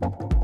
Bye.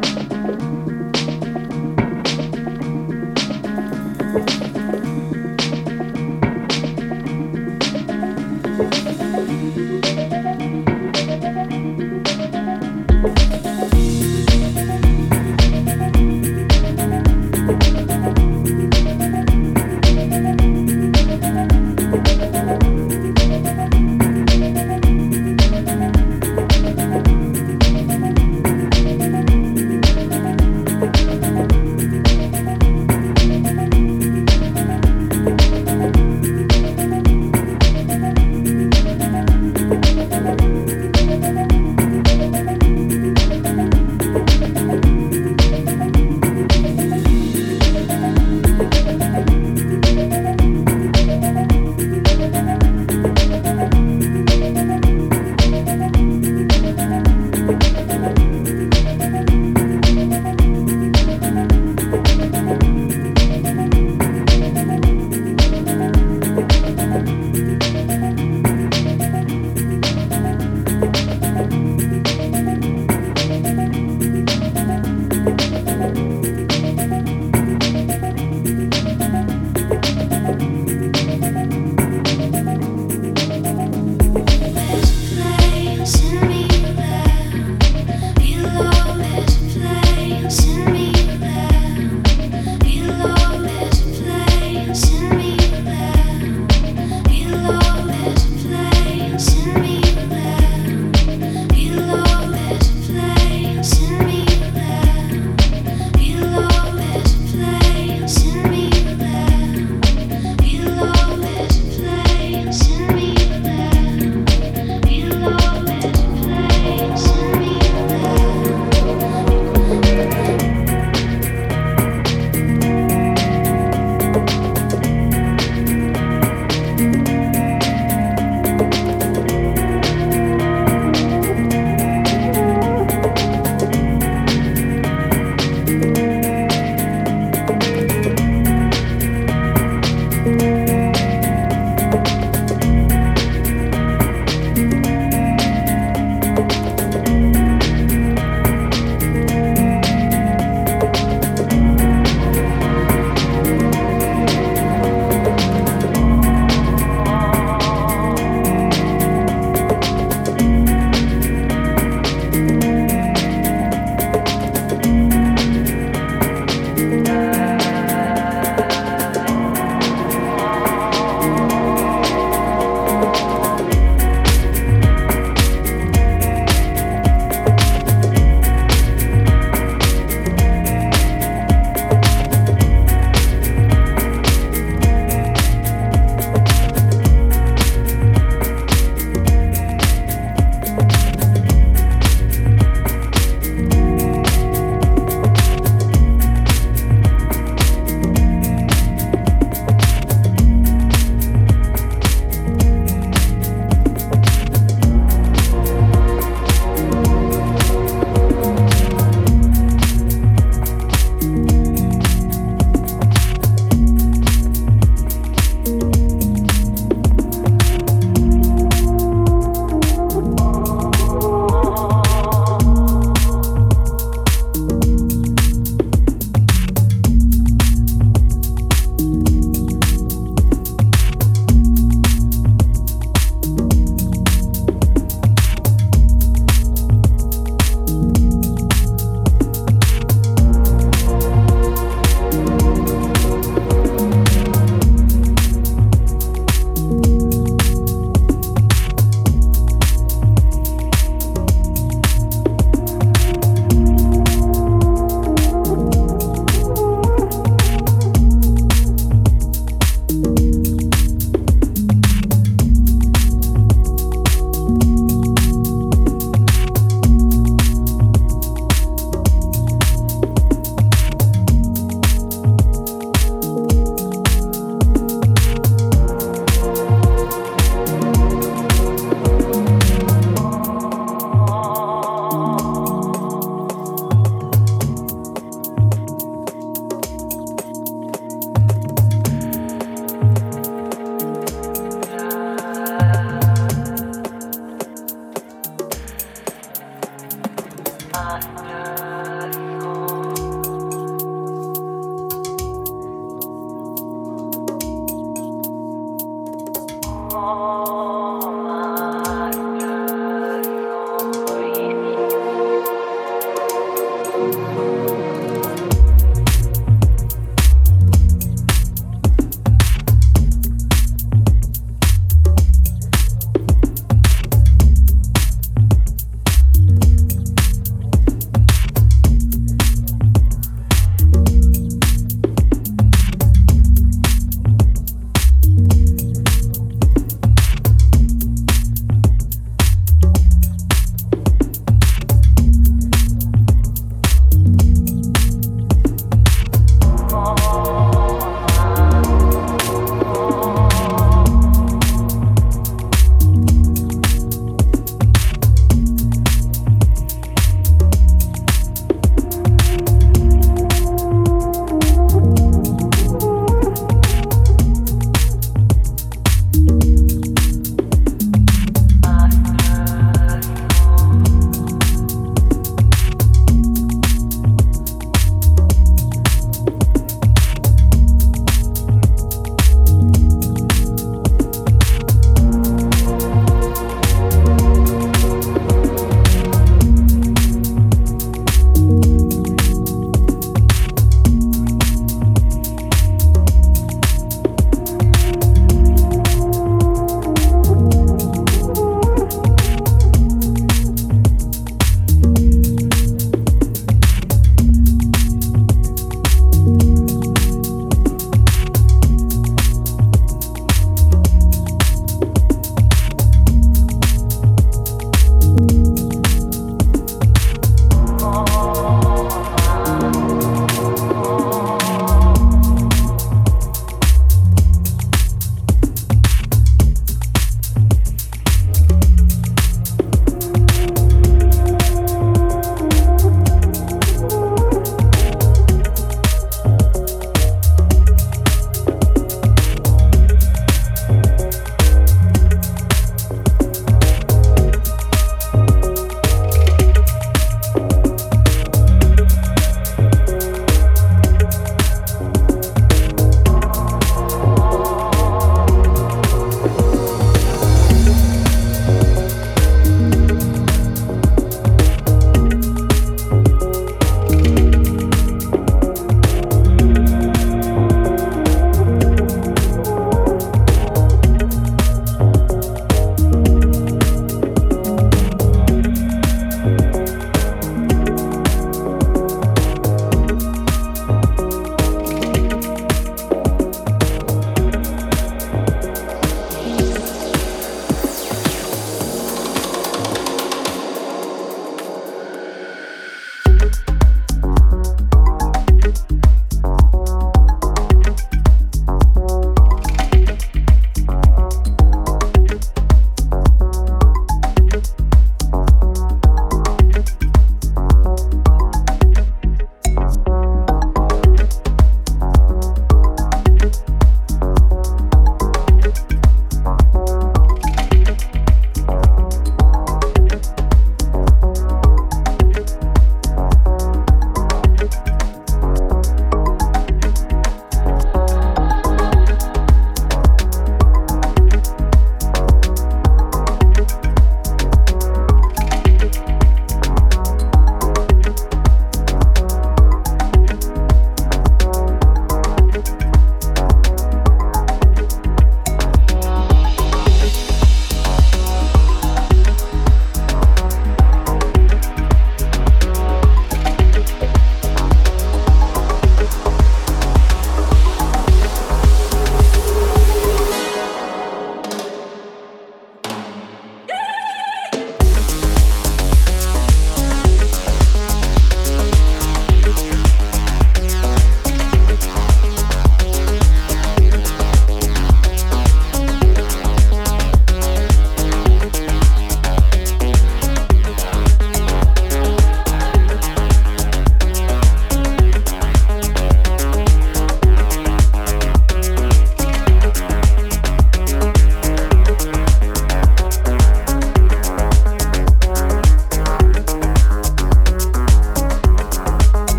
Thank